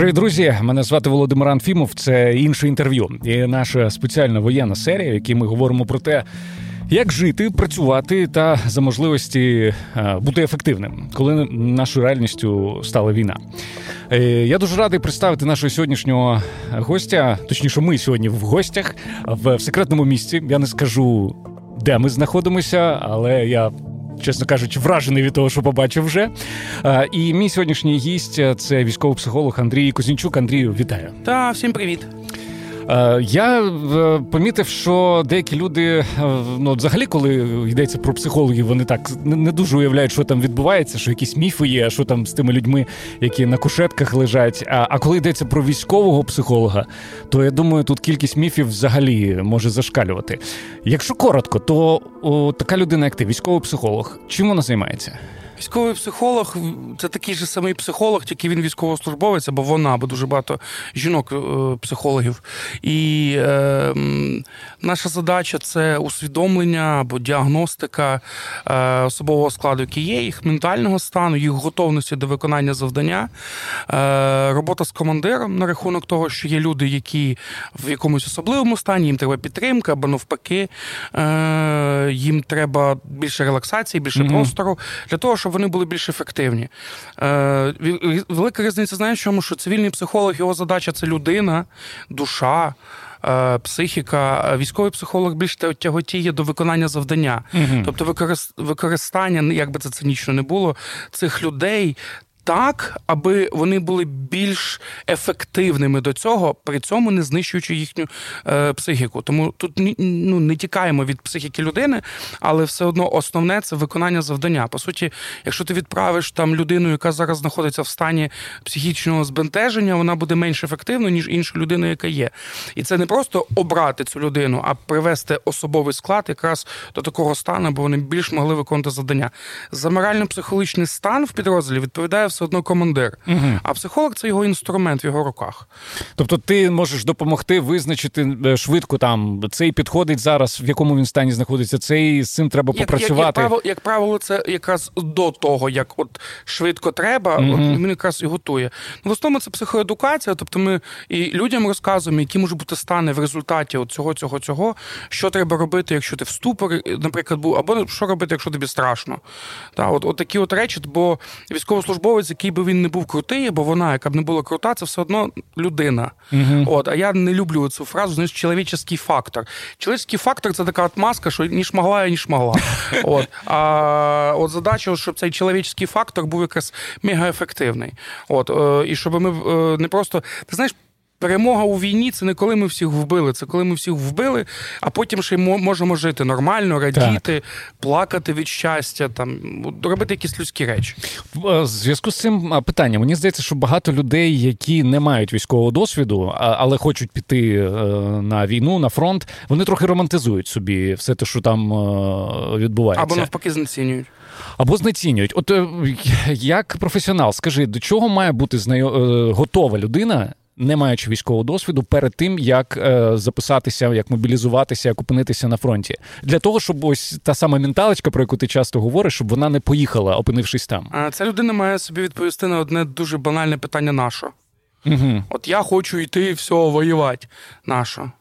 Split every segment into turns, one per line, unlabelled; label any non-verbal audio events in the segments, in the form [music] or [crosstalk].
Привіт, друзі! Мене звати Володимир Анфімов. Це інше інтерв'ю. І наша спеціальна воєнна серія, в якій ми говоримо про те, як жити, працювати та за можливості е, бути ефективним, коли нашою реальністю стала війна. Е, я дуже радий представити нашого сьогоднішнього гостя. Точніше, ми сьогодні в гостях в секретному місці. Я не скажу, де ми знаходимося, але я чесно кажучи, вражений від того, що побачив вже. І мій сьогоднішній гість це військовий психолог Андрій Кузінчук. Андрію, вітаю.
Та всім привіт.
Е, я е, помітив, що деякі люди, е, ну взагалі, коли йдеться про психологів, вони так не дуже уявляють, що там відбувається, що якісь міфи є, що там з тими людьми, які на кушетках лежать. А коли йдеться про військового психолога, то я думаю, тут кількість міфів взагалі може зашкалювати. Якщо коротко, то о, така людина, як ти, військовий психолог, чим вона займається?
Військовий психолог це такий же самий психолог, тільки він військовослужбовець, або вона, бо дуже багато жінок-психологів. Е, І е, наша задача це усвідомлення або діагностика е, особового складу, який є, їх ментального стану, їх готовності до виконання завдання, е, робота з командиром на рахунок того, що є люди, які в якомусь особливому стані, їм треба підтримка, або навпаки, е, їм треба більше релаксації, більше mm простору. Для того, щоб щоб вони були більш ефективні. Е, Велика різниця знає, чому що цивільний психолог, його задача це людина, душа. Е, психіка, військовий психолог більш тяготіє до виконання завдання, угу. тобто використання, як би це цинічно не було, цих людей так, аби вони були більш ефективними до цього, при цьому не знищуючи їхню е, психіку. Тому тут ну, не тікаємо від психіки людини, але все одно основне це виконання завдання. По суті, якщо ти відправиш там людину, яка зараз знаходиться в стані психічного збентеження, вона буде менш ефективною, ніж інша людина, яка є. І це не просто обрати цю людину, а привести особовий склад якраз до такого стану, аби вони більш могли виконувати завдання. За морально-психологічний стан в підрозділі відповідає все одно командир. Угу. А психолог це його інструмент в його руках.
Тобто, ти можеш допомогти визначити е, швидко там цей підходить зараз, в якому він стані знаходиться, цей з цим треба як, попрацювати. Як, як,
правило, як правило, це якраз до того, як от швидко треба, угу. от він якраз і готує. Ну, в основному це психоедукація, тобто ми і людям розказуємо, які можуть бути стани в результаті от цього, цього, цього, що треба робити, якщо ти в ступорі, наприклад, був, або що робити, якщо тобі страшно. Та, от, от такі от речі, бо військовослужбовець який би він не був крутий, або вона, яка б не була крута, це все одно людина. uh От, А я не люблю цю фразу, знаєш, чоловічий фактор. Чоловічий фактор це така от маска, що ніж могла, і ніж могла. [laughs] От. А от задача, щоб цей чоловічий фактор був якраз мегаефективний. От, е, І щоб ми е, не просто. Ти знаєш, Перемога у війні це не коли ми всіх вбили, це коли ми всіх вбили, а потім ще й можемо жити нормально, радіти, так. плакати від щастя, там робити якісь людські речі.
В зв'язку з цим питанням мені здається, що багато людей, які не мають військового досвіду, але хочуть піти е, на війну, на фронт, вони трохи романтизують собі все те, що там е, відбувається.
Або навпаки, знецінюють.
Або знецінюють. От е, як професіонал, скажи, до чого має бути знайом... готова людина? Не маючи військового досвіду, перед тим як е, записатися, як мобілізуватися, як опинитися на фронті, для того, щоб ось та сама менталочка, про яку ти часто говориш, щоб вона не поїхала, опинившись там.
А ця людина має собі відповісти на одне дуже банальне питання: нашо? Угу. От я хочу йти все воювати. Нашо?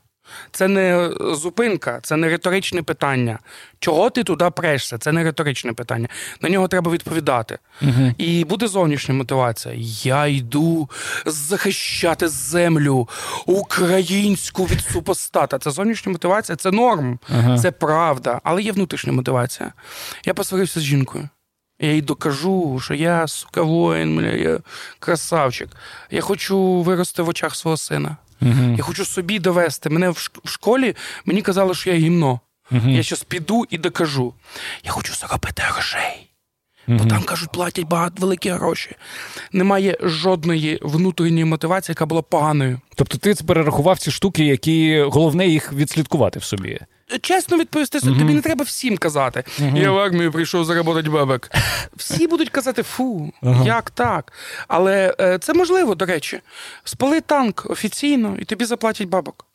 Це не зупинка, це не риторичне питання. Чого ти туди прешся? Це не риторичне питання. На нього треба відповідати. uh І буде зовнішня мотивація. Я йду захищати землю українську від супостата. Це зовнішня мотивація, це норм, uh це правда. Але є внутрішня мотивація. Я посварився з жінкою. Я їй докажу, що я сука воїн, я красавчик. Я хочу вирости в очах свого сина. Uh-huh. Я хочу собі довести. Мене в школі мені казали, що я гімно. Uh-huh. Я зараз піду і докажу. Я хочу заробити грошей. Бо там кажуть, платять багато великі гроші. Немає жодної внутрішньої мотивації, яка була поганою.
Тобто ти перерахував ці штуки, які головне їх відслідкувати в собі
чесно відповісти, mm-hmm. тобі не треба всім казати. Mm-hmm. Я в армію прийшов заработати бабок. Всі будуть казати, фу, uh-huh. як так? Але е, це можливо, до речі. Спали танк офіційно, і тобі заплатять бабок.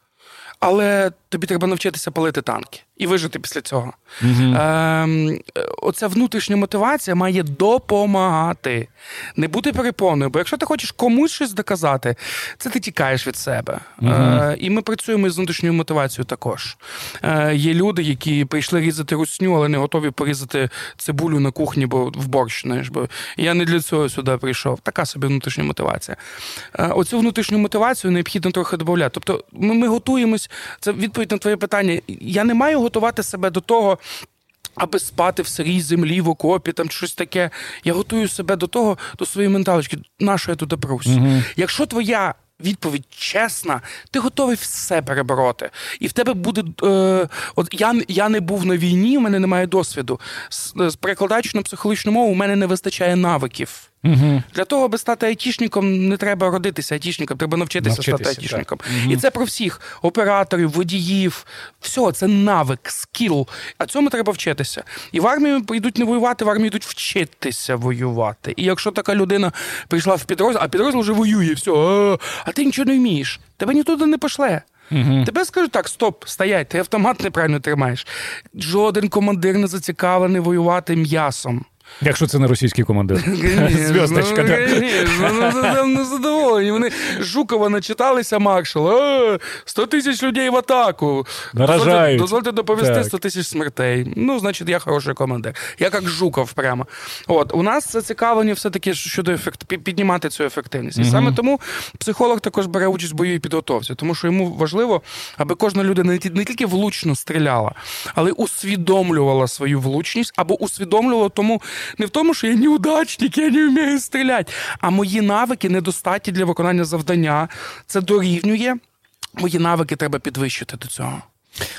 Але тобі треба навчитися палити танки і вижити після цього. Угу. Е, Оця внутрішня мотивація має допомагати, не бути перепоною. Бо якщо ти хочеш комусь щось доказати, це ти тікаєш від себе. Угу. Е, І ми працюємо з внутрішньою мотивацією також. Е, Є люди, які прийшли різати русню, але не готові порізати цибулю на кухні, бо в борщ. Знаєш, бо я не для цього сюди прийшов. Така собі внутрішня мотивація. Е, Оцю внутрішню мотивацію необхідно трохи додати. Тобто, ми, ми готуємось. Це відповідь на твоє питання. Я не маю готувати себе до того. Аби спати в сирій землі, в окопі, там щось таке. Я готую себе до того, до своєї менталочки. На що я туди прусь? Угу. Якщо твоя відповідь чесна, ти готовий все перебороти. І в тебе буде. Е, От я я не був на війні, у мене немає досвіду. З, перекладаючи на психологічну мову, у мене не вистачає навиків. Угу. Для того, аби стати айтішником, не треба родитися айтішником, треба навчитися, навчитися стати айтішником. Угу. І це про всіх операторів, водіїв. Все, це навик, скіл. А цьому треба вчитися. І в армію йдуть не воювати, в армію йдуть вчитися воювати. І якщо така людина прийшла в підрозділ, а підрозділ вже воює, все, а ти нічого не вмієш, тебе нітуди не пошле. Угу. Тебе скажуть так, стоп, стоять, ти автомат неправильно тримаєш. Жоден командир не зацікавлений воювати м'ясом.
Якщо це не російський командир. Зв'язочка,
ну, так. Ну, задоволені. Вони Жукова начиталися маршала. 100 тисяч людей в атаку.
Наражають.
Дозвольте доповісти 100 тисяч смертей. Ну, значить, я хороший командир. Я як Жуков прямо. От, У нас зацікавлені все-таки щодо ефект, піднімати цю ефективність. І саме тому психолог також бере участь в бойовій підготовці, тому що йому важливо, аби кожна людина не тільки влучно стріляла, але усвідомлювала свою влучність або усвідомлювала тому не в тому, що я неудачник, я не вмію стріляти, а мої навики недостатні для виконання завдання. Це дорівнює. Мої навики треба підвищити до цього.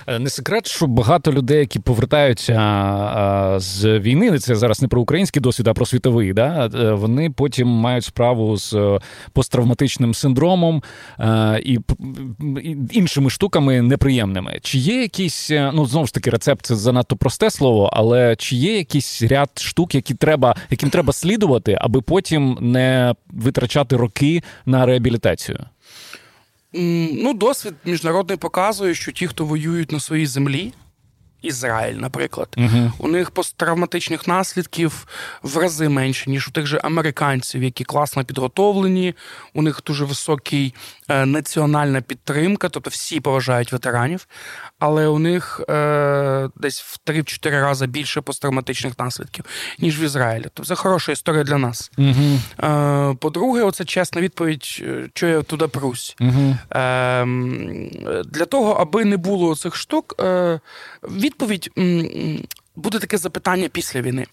Е, не секрет, що багато людей, які повертаються з війни, це зараз не про український досвід, а про світовий. Да? Е, вони потім мають справу з е, посттравматичним синдромом і іншими штуками неприємними. Чи є якісь, ну знову ж таки, рецепт це занадто просте слово, але чи є якийсь ряд штук, які треба, яким треба слідувати, аби потім не витрачати роки на реабілітацію?
Ну, досвід міжнародний показує, що ті, хто воюють на своїй землі, Ізраїль, наприклад, uh у них посттравматичних наслідків в рази менше, ніж у тих же американців, які класно підготовлені. У них дуже високий національна підтримка, тобто всі поважають ветеранів, але у них е, десь в 3-4 рази більше посттравматичних наслідків, ніж в Ізраїлі. Тобто це хороша історія для нас. uh Е, По-друге, оце чесна відповідь, е, що я туди прусь. uh Е, Для того, аби не було цих штук. Е, відповідь буде таке запитання після війни.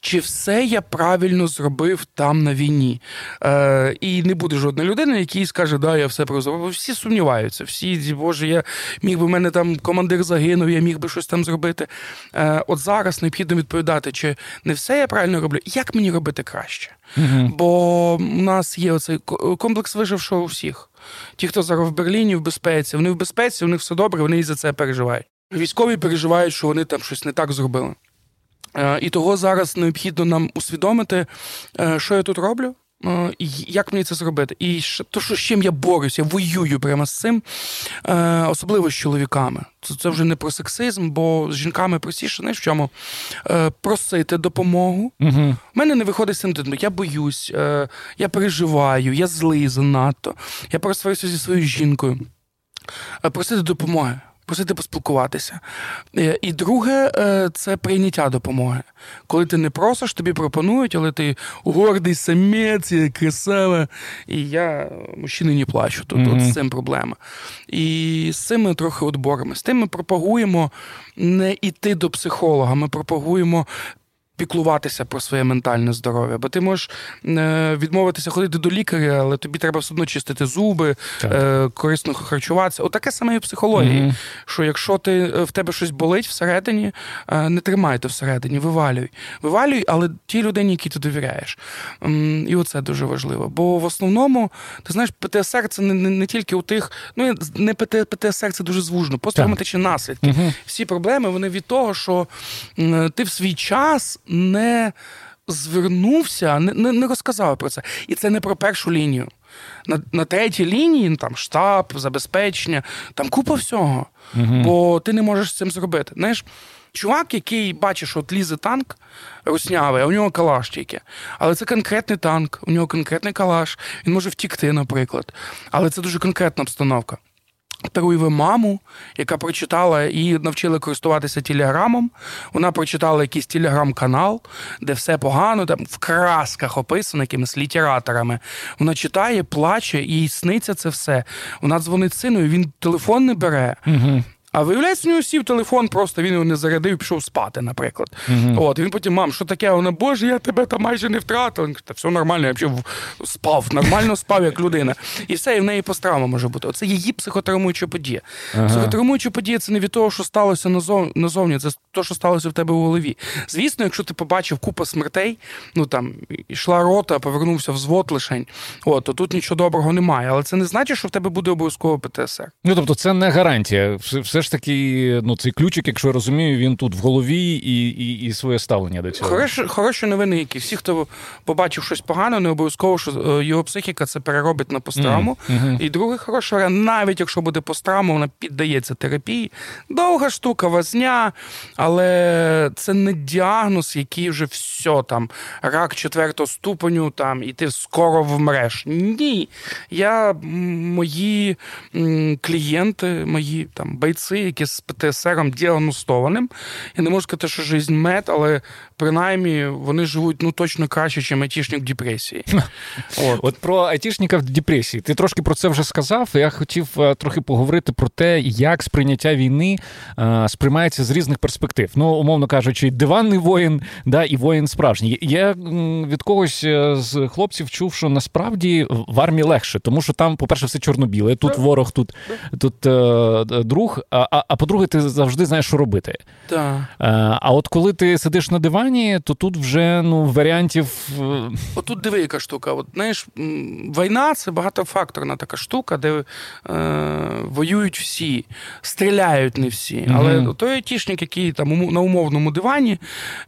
Чи все я правильно зробив там на війні? Е, І не буде жодної людини, який скаже, да, я все зробив. Всі сумніваються, всі, боже, я міг би в мене там командир загинув, я міг би щось там зробити. Е, От зараз необхідно відповідати, чи не все я правильно роблю, як мені робити краще? Угу. Бо у нас є оцей комплекс вижившого у всіх. Ті, хто зараз в Берліні в безпеці, вони в безпеці, у них все добре, вони і за це переживають. Військові переживають, що вони там щось не так зробили. Е, і того зараз необхідно нам усвідомити, е, що я тут роблю. Е, і Як мені це зробити? І то, що з чим я борюся, я воюю прямо з цим, особливо з чоловіками. Це вже не про сексизм, бо з жінками простіше, не в чому просити допомогу. Угу. У мене не виходить з цим. Я боюсь, я переживаю, я злий занадто. Я просваюся зі своєю жінкою. Просити допомоги просити поспілкуватися. Е, і друге, е, це прийняття допомоги. Коли ти не просиш, тобі пропонують, але ти гордий самець, красава. І я мужчини не плачу. Тут mm-hmm. от з цим проблема. І з цим ми трохи от боремося. З тим ми пропагуємо не йти до психолога, ми пропагуємо піклуватися про своє ментальне здоров'я. Бо ти можеш е, відмовитися ходити до лікаря, але тобі треба все одно чистити зуби, е, корисно харчуватися. Отаке саме і в психології. mm Що якщо ти е, в тебе щось болить всередині, не тримайте всередині, вивалюй. Вивалюй, але тій людині, якій ти довіряєш. І оце дуже важливо. Бо в основному, ти знаєш, ПТСР це не, не, не тільки у тих, ну не ПТСР це дуже звужно, посттравматичні наслідки. mm Всі проблеми вони від того, що ти в свій час не звернувся, не, не, не розказав про це. І це не про першу лінію. На на третій лінії ну, там штаб, забезпечення, там купа всього. Угу. Бо ти не можеш з цим зробити. Знаєш, чувак, який бачиш, от лізе танк руснявий, а у нього калаш тільки. Але це конкретний танк, у нього конкретний калаш, він може втікти, наприклад. Але це дуже конкретна обстановка. Таруєве маму, яка прочитала і навчила користуватися телеграмом. Вона прочитала якийсь телеграм-канал, де все погано, там в красках описано якимись літераторами. Вона читає, плаче, і сниться це все. Вона дзвонить сину, і він телефон не бере. Угу. А виявляється, у нього сів телефон, просто він його не зарядив і пішов спати, наприклад. Uh-huh. От, Він потім, мам, що таке? Вона, Боже, я тебе там майже не втратив. Він каже, Та все нормально, я взагалі спав, нормально спав, як людина. І все, і в неї пострама може бути. Оце її психотравмуюча подія. Uh-huh. Психотравмуюча подія це не від того, що сталося назов... назовні, це те, що сталося в тебе у голові. Звісно, якщо ти побачив купу смертей, ну там йшла рота, повернувся взвод лишень, от, то тут нічого доброго немає. Але це не значить, що в тебе буде обов'язково ПТСР.
Ну тобто, це не гарантія. Все ж таки, ну цей ключик, якщо я розумію, він тут в голові і і, і своє ставлення до цього.
Хороші, хороші новини, які всі, хто побачив щось погане, не обов'язково, що е, його психіка це переробить на посттравму. Mm-hmm. І друге хороше, навіть якщо буде посттравма, вона піддається терапії. Довга штука, возня, але це не діагноз, який вже все там, рак четвертого ступеню, там, і ти скоро вмреш. Ні. Я мої клієнти, мої там бойці, які з ПТСРом діагностованим. Я не можу сказати, що жизнь мед, але принаймні вони живуть ну точно краще, ніж айтішник в депресії.
От. От про айтішника в депресії. Ти трошки про це вже сказав. Я хотів е, трохи поговорити про те, як сприйняття війни а, е, сприймається з різних перспектив. Ну, умовно кажучи, диванний воїн, да, і воїн справжній. Я від когось е, з хлопців чув, що насправді в армії легше, тому що там, по-перше, все чорно-біле. Тут ворог, тут тут е, друг. А а по-друге, ти завжди знаєш, що робити.
Так.
А от коли ти сидиш на дивані, то тут вже ну варіантів.
Е, Отут диви, яка штука. От знаєш, війна це багатофакторна така штука, де е, воюють всі, стріляють не всі. Mm-hmm. Але той айтішник, який там на умовному дивані,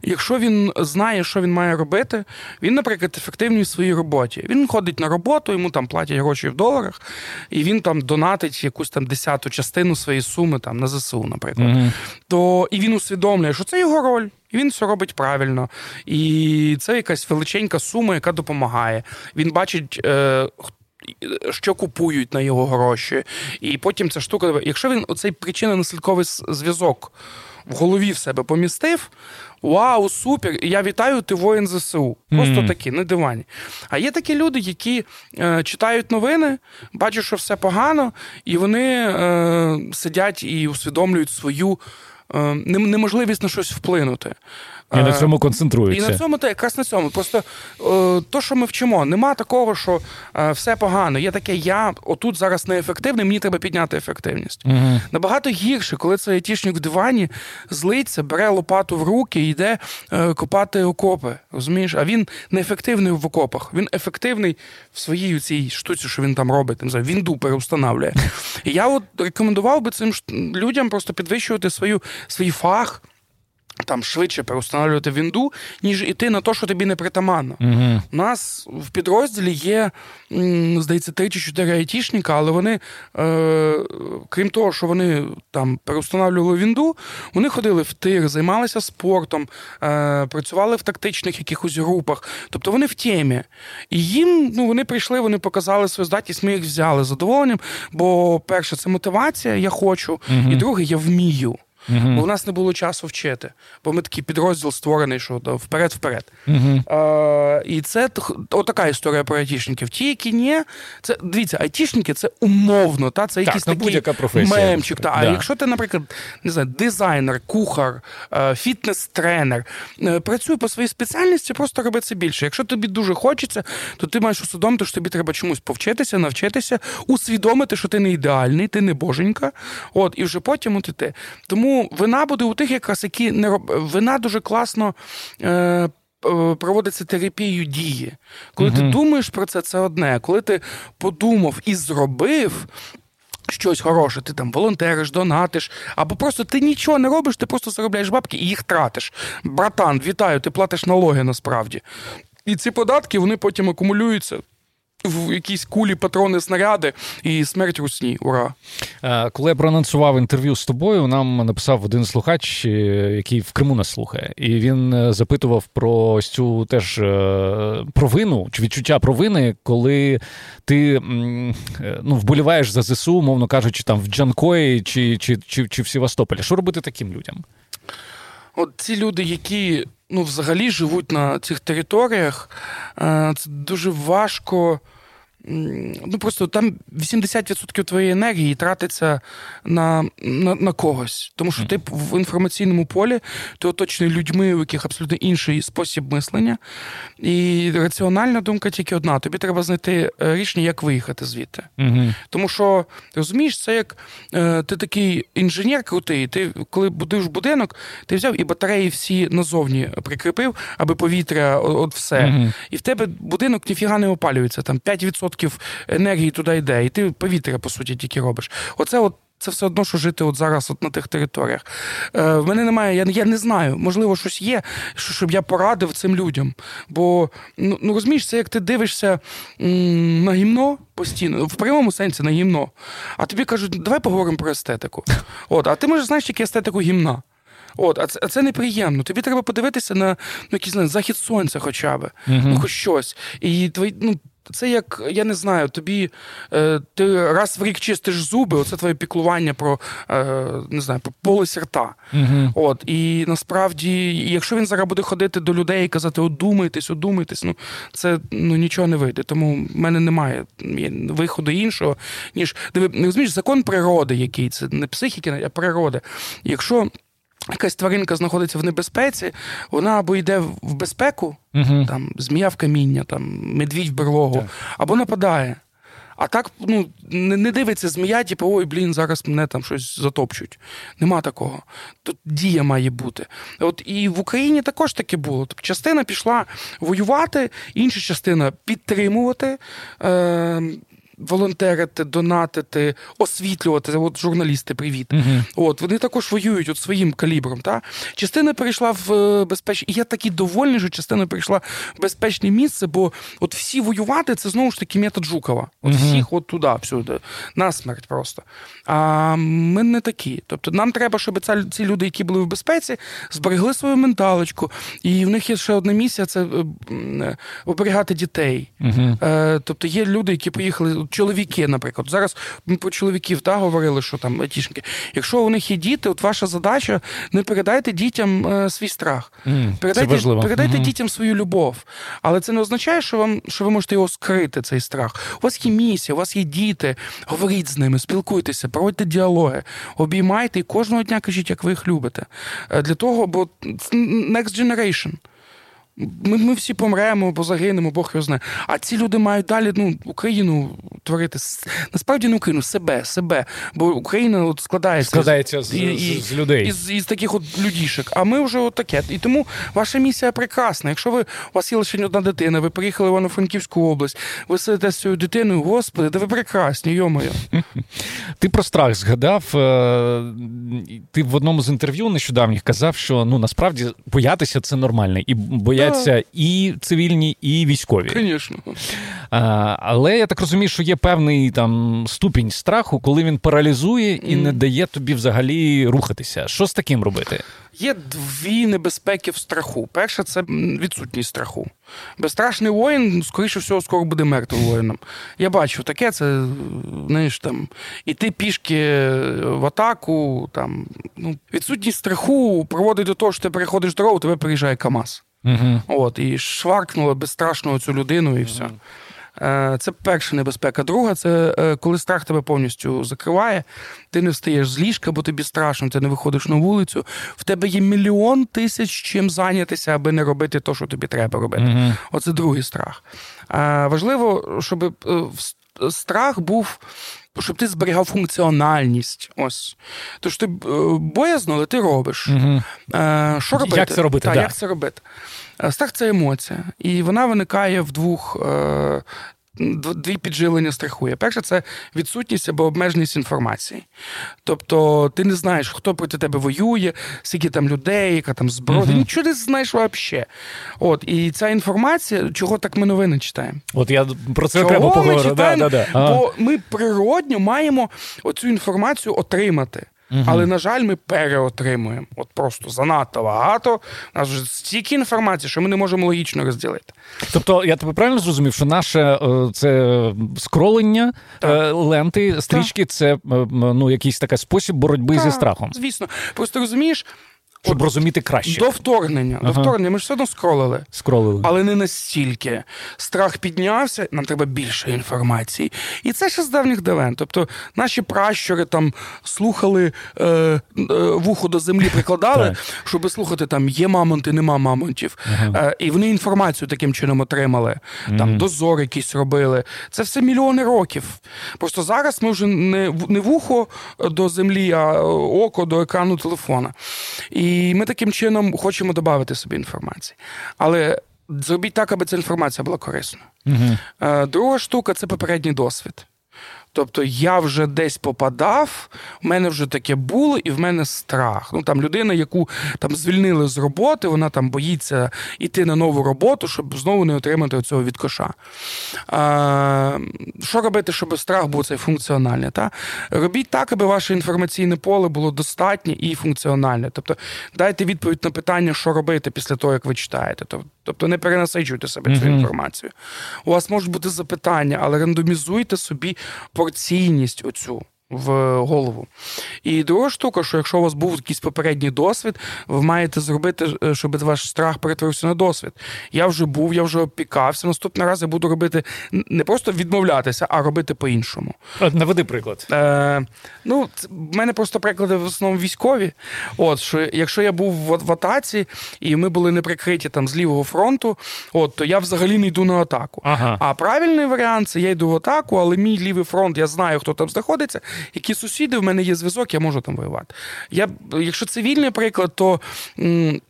якщо він знає, що він має робити, він, наприклад, ефективний в своїй роботі. Він ходить на роботу, йому там платять гроші в доларах, і він там донатить якусь там десяту частину своєї суми там на ЗСУ, наприклад. Mm-hmm. То і він усвідомлює, що це його роль. І він все робить правильно. І це якась величенька сума, яка допомагає. Він бачить. Е, що купують на його гроші, і потім ця штука, якщо він оцей причинно-наслідковий зв'язок в голові в себе помістив, Вау, супер! Я вітаю, ти воїн ЗСУ. Просто mm-hmm. такі, на дивані. А є такі люди, які е, читають новини, бачать, що все погано, і вони е, сидять і усвідомлюють свою е, неможливість на щось вплинути.
І на цьому концентруються.
І на цьому, та якраз на цьому. Просто е, то, що ми вчимо, нема такого, що е, все погано. Є таке, я отут зараз неефективний, мені треба підняти ефективність. Угу. Набагато гірше, коли цей айтішник в дивані злиться, бере лопату в руки і йде е, копати окопи. Розумієш? А він неефективний в окопах. Він ефективний в своїй цій штуці, що він там робить. Там, Вінду переустанавлює. І я от рекомендував би цим людям просто підвищувати свою, свій фах там швидше переустановлювати вінду, ніж іти на те, що тобі не притаманно. Uh-huh. У нас в підрозділі є, здається, три чи чотири айтішника, але вони, е, крім того, що вони там переустановлювали вінду, вони ходили в тир, займалися спортом, е, працювали в тактичних якихось групах. Тобто вони в темі. І їм ну, вони прийшли, вони показали свою здатність, ми їх взяли з задоволенням. Бо, перше, це мотивація, я хочу, uh-huh. і друге, я вмію. Uh-huh. Бо в нас не було часу вчити. Бо ми такий підрозділ створений, що вперед-вперед. Uh-huh. А, І це отака історія про айтішників. Ті, які ні, це дивіться, айтішники це умовно, та це якийсь
так,
ну, такий
професія.
мемчик. Та. Да. А якщо ти, наприклад, не знаю, дизайнер, кухар, е, фітнес-тренер, е, працюй по своїй спеціальності, просто роби це більше. Якщо тобі дуже хочеться, то ти маєш усвідомити, що тобі треба чомусь повчитися, навчитися, усвідомити, що ти не ідеальний, ти не боженька. От, і вже потім от іти. Тому вина буде у тих, якраз які не роб... вина дуже класно. Е... Проводиться терапією дії. Коли uh-huh. ти думаєш про це, це одне. Коли ти подумав і зробив щось хороше, ти там волонтериш, донатиш, або просто ти нічого не робиш, ти просто заробляєш бабки і їх тратиш. Братан, вітаю, ти платиш налоги насправді. І ці податки вони потім акумулюються в якісь кулі, патрони, снаряди і смерть русні. Ура!
Е, коли я проанонсував інтерв'ю з тобою, нам написав один слухач, е, який в Криму нас слухає, і він е, запитував про ось цю теж провину чи відчуття провини, коли ти ну, вболіваєш за ЗСУ, мовно кажучи, там в Джанкої чи, чи, чи, чи в Севастополі. Що робити таким людям?
От ці люди, які ну, взагалі живуть на цих територіях, це дуже важко ну просто там 80% твоєї енергії тратиться на на, на когось. Тому що ти в інформаційному полі ти оточений людьми, у яких абсолютно інший спосіб мислення. І раціональна думка тільки одна: тобі треба знайти е, рішення, як виїхати звідти. Угу. Тому що розумієш, це як е, ти такий інженер крутий, ти коли будуєш будинок, ти взяв і батареї всі назовні прикріпив, аби повітря, от все. Угу. І в тебе будинок ніфіга не опалюється. Там 5% 100% енергії туди йде, і ти повітря, по суті, тільки робиш. Оце от. Це все одно, що жити от зараз от на тих територіях. Е, В мене немає, я я не знаю. Можливо, щось є, що, щоб я порадив цим людям. Бо ну, ну розумієш, це як ти дивишся м, на гімно постійно, в прямому сенсі на гімно. А тобі кажуть, давай поговоримо про естетику. От, А ти можеш знаєш тільки естетику гімна. От, А це а це неприємно. Тобі треба подивитися на ну, якийсь захід сонця хоча б, uh ну, хоч щось. І твої, ну, це як, я не знаю, тобі е, ти раз в рік чистиш зуби, оце твоє піклування про е, не знаю, про полость рта. Угу. От, І насправді, якщо він зараз буде ходити до людей і казати, одумайтесь, одумайтесь, ну це ну, нічого не вийде. Тому в мене немає виходу іншого, ніж диви, розумієш, закон природи, який це не психіки, а природи. Якщо якась тваринка знаходиться в небезпеці, вона або йде в безпеку, угу. там змія в каміння, там медвідь в берлогу, так. або нападає. А так ну, не не дивиться змія, типу, ой, блін, зараз мене там щось затопчуть. Нема такого. Тут дія має бути. От І в Україні також таке було. Тобто частина пішла воювати, інша частина підтримувати. Е, волонтерити, донатити, освітлювати. От журналісти, привіт. uh От вони також воюють от своїм калібром. Та частина перейшла в е, безпечне. І я такий довольний, що частина перейшла в безпечне місце, бо от всі воювати це знову ж таки метод Жукова. От uh всіх от туди, всюди, на смерть просто. А ми не такі. Тобто, нам треба, щоб ці люди, які були в безпеці, зберегли свою менталочку. І в них є ще одна місія це е, е, оберігати дітей. uh Тобто є люди, які поїхали чоловіки, наприклад. Зараз ми про чоловіків та говорили, що там айтішники. Якщо у них є діти, от ваша задача не передайте дітям е, свій страх.
Mm, передайте це
передайте mm-hmm. дітям свою любов. Але це не означає, що вам що ви можете його скрити, цей страх. У вас є місія, у вас є діти. Говоріть з ними, спілкуйтеся, проводьте діалоги, обіймайте і кожного дня кажіть, як ви їх любите. Е, для того, бо next generation. Ми ми всі помремо, бо загинемо, Бог його знає. А ці люди мають далі ну, Україну творити. Насправді не Україну, себе, себе. Бо Україна от складається
складається з, і, з людей.
Із, із таких от людішок. А ми вже от таке. І тому ваша місія прекрасна. Якщо ви у вас є лише одна дитина, ви приїхали в Івано-Франківську область, ви сидите з цією дитиною, господи, де ви прекрасні, йомою. [laughs]
Ти про страх згадав. Е, ти в одному з інтерв'ю нещодавніх казав, що ну насправді боятися це нормально. І боятися бояться і цивільні, і військові.
Звісно.
Але я так розумію, що є певний там ступінь страху, коли він паралізує і не дає тобі взагалі рухатися. Що з таким робити?
Є дві небезпеки в страху. Перша це відсутність страху. Безстрашний воїн, скоріше всього, скоро буде мертвим воїном. Я бачу таке, це знаєш, там, іти пішки в атаку. Там, ну, Відсутність страху проводить до того, що ти переходиш дорогу, тебе приїжджає Камаз. Угу. От, І шваркнуло безстрашно цю людину, і все. Угу. Це перша небезпека. Друга це е, коли страх тебе повністю закриває, ти не встаєш з ліжка, бо тобі страшно, ти не виходиш на вулицю. В тебе є мільйон тисяч чим зайнятися, аби не робити те, що тобі треба робити. Угу. Оце другий страх. Важливо, щоб е, страх був щоб ти зберігав функціональність. Ось. Тож ти е, боязно, але ти робиш. Угу. Що робити?
Як це робити?
Та,
да.
як це робити? Е, страх це емоція, і вона виникає в двох дві піджилення страхує. Перше, це відсутність або обмеженість інформації. Тобто ти не знаєш, хто проти тебе воює, скільки там людей, яка там зброя. Ти нічого не знаєш взагалі. От, І ця інформація, чого так ми новини читаємо?
От я про це окремо поговорю. Да, да, да.
Бо ми природньо маємо оцю інформацію отримати. Угу. Але, на жаль, ми переотримуємо. От просто занадто багато. У нас вже стільки інформації, що ми не можемо логічно розділити.
Тобто, я тебе правильно зрозумів, що наше е, це скролення так. Е, ленти, стрічки так. це е, ну, якийсь такий спосіб боротьби так, зі страхом.
Звісно, просто розумієш.
Щоб От, розуміти краще.
До вторгнення. Ага. До вторгнення ми ж все одно скролили.
Скролили.
Але не настільки. Страх піднявся, нам треба більше інформації. І це ще з давніх давен. Тобто наші пращури там слухали е, е, вухо до землі, прикладали, щоб слухати, там є мамонти, нема мамонтів. Ага. Е, і вони інформацію таким чином отримали. Там угу. дозор якийсь робили. Це все мільйони років. Просто зараз ми вже не не вухо до землі, а око до екрану телефона. І і ми таким чином хочемо додати собі інформації. Але зробіть так, аби ця інформація була корисна. Угу. Друга штука це попередній досвід. Тобто я вже десь попадав, в мене вже таке було, і в мене страх. Ну там людина, яку там звільнили з роботи, вона там боїться йти на нову роботу, щоб знову не отримати цього відкоша. А, Що робити, щоб страх був цей функціональний? Та? Робіть так, аби ваше інформаційне поле було достатнє і функціональне. Тобто дайте відповідь на питання, що робити після того, як ви читаєте. Тобто не перенасичуйте себе цю інформацію. У вас можуть бути запитання, але рандомізуйте собі порційність оцю в голову. І друга штука, що якщо у вас був якийсь попередній досвід, ви маєте зробити, е, щоб ваш страх перетворився на досвід. Я вже був, я вже опікався. Наступний раз я буду робити не просто відмовлятися, а робити по-іншому.
От, Наведи приклад.
Е, Ну, в мене просто приклади в основному військові. От що якщо я був в, в атаці і ми були не прикриті там з лівого фронту, от то я взагалі не йду на атаку. Ага. А правильний варіант це я йду в атаку, але мій лівий фронт, я знаю, хто там знаходиться які сусіди, в мене є зв'язок, я можу там воювати. Я, Якщо цивільний приклад, то. М-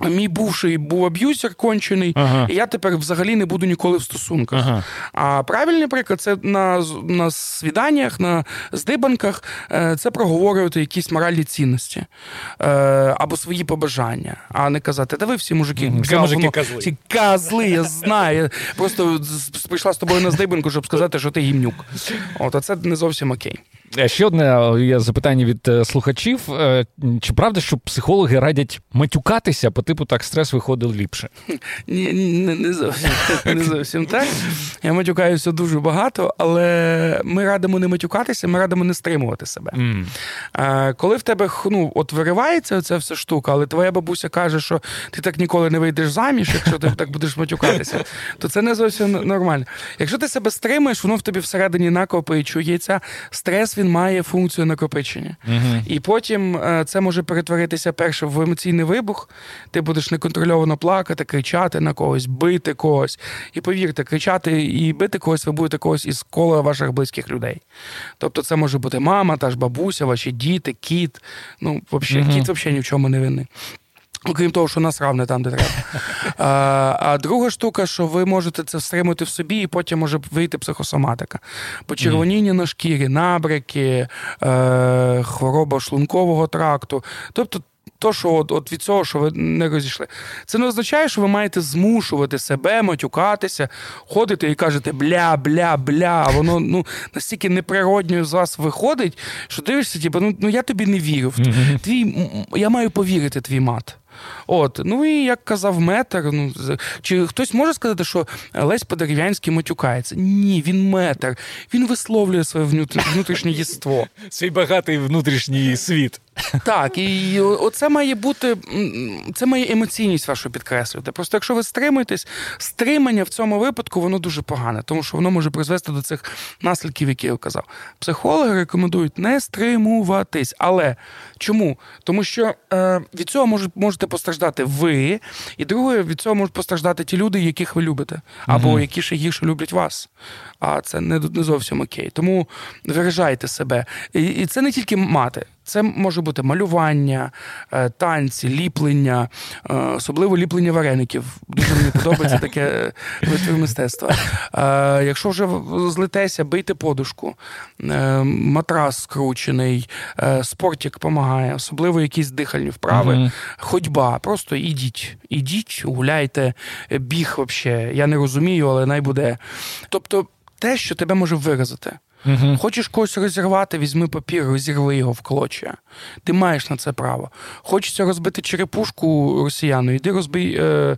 Мій бувший був аб'юзер кончений, ага. і я тепер взагалі не буду ніколи в стосунках. Ага. А правильний приклад це на на свіданнях, на здибанках е, це проговорювати якісь моральні цінності е, або свої побажання, а не казати, та ви всі мужики,
всі мужики козли.
Ці козли, я знаю. Я просто прийшла з тобою на здибанку, щоб сказати, що ти гімнюк. От, а це не зовсім окей.
Ще одне є запитання від е, слухачів: чи правда, що психологи радять матюкатися? по типу так стрес виходив ліпше. [laughs]
Ні, не, не зовсім не зовсім так. Я матюкаюся дуже багато, але ми радимо не матюкатися, ми радимо не стримувати себе. Mm. Коли в тебе ну, от виривається ця вся штука, але твоя бабуся каже, що ти так ніколи не вийдеш заміж, якщо ти так будеш матюкатися, то це не зовсім нормально. Якщо ти себе стримаєш, воно в тобі всередині накопичується. Стрес він має функцію накопичення. Mm-hmm. І потім е, це може перетворитися перше в емоційний вибух ти будеш неконтрольовано плакати, кричати на когось, бити когось. І повірте, кричати і бити когось, ви будете когось із кола ваших близьких людей. Тобто, це може бути мама, та ж бабуся, ваші діти, кіт. Ну, взагалі, mm-hmm. кіт взагалі ні в чому не винний. Окрім того, що нас равне там, де треба. [laughs] А а друга штука, що ви можете це стримати в собі, і потім може вийти психосоматика. Почервоніння mm. на шкірі, набряки, е, хвороба шлункового тракту. Тобто то, що от, от від цього, що ви не розійшли, це не означає, що ви маєте змушувати себе матюкатися, ходити і кажете бля, бля, бля. А воно ну настільки неприродньо з вас виходить, що дивишся, типу, ну ну я тобі не вірю. Твій я маю повірити твій мат. От, ну і як казав метр, ну чи хтось може сказати, що Лесь Подерев'янський матюкається? Ні, він метр. Він висловлює своє внутрішнє єство.
Свій багатий внутрішній світ.
Так, і оце має бути це має емоційність вашу підкреслювати. Просто якщо ви стримуєтесь, стримання в цьому випадку воно дуже погане, тому що воно може призвести до цих наслідків, які я казав. Психологи рекомендують не стримуватись. Але чому? Тому що е, від цього можете постраждати ви, і друге, від цього можуть постраждати ті люди, яких ви любите, або угу. які ще гірше люблять вас. А це не не зовсім окей. Тому виражайте себе. І, і це не тільки мати. Це може бути малювання, е, танці, ліплення, е, особливо ліплення вареників. Дуже мені подобається таке витвір мистецтва. Якщо вже злитеся, бийте подушку, матрас скручений, спортик допомагає, особливо якісь дихальні вправи, mm ходьба. Просто ідіть, ідіть, гуляйте, біг взагалі. Я не розумію, але най буде. Тобто те, що тебе може виразити. Угу. Хочеш когось розірвати, візьми папір, розірви його в клочья. Ти маєш на це право. Хочеться розбити черепушку росіяну, йди розбий е,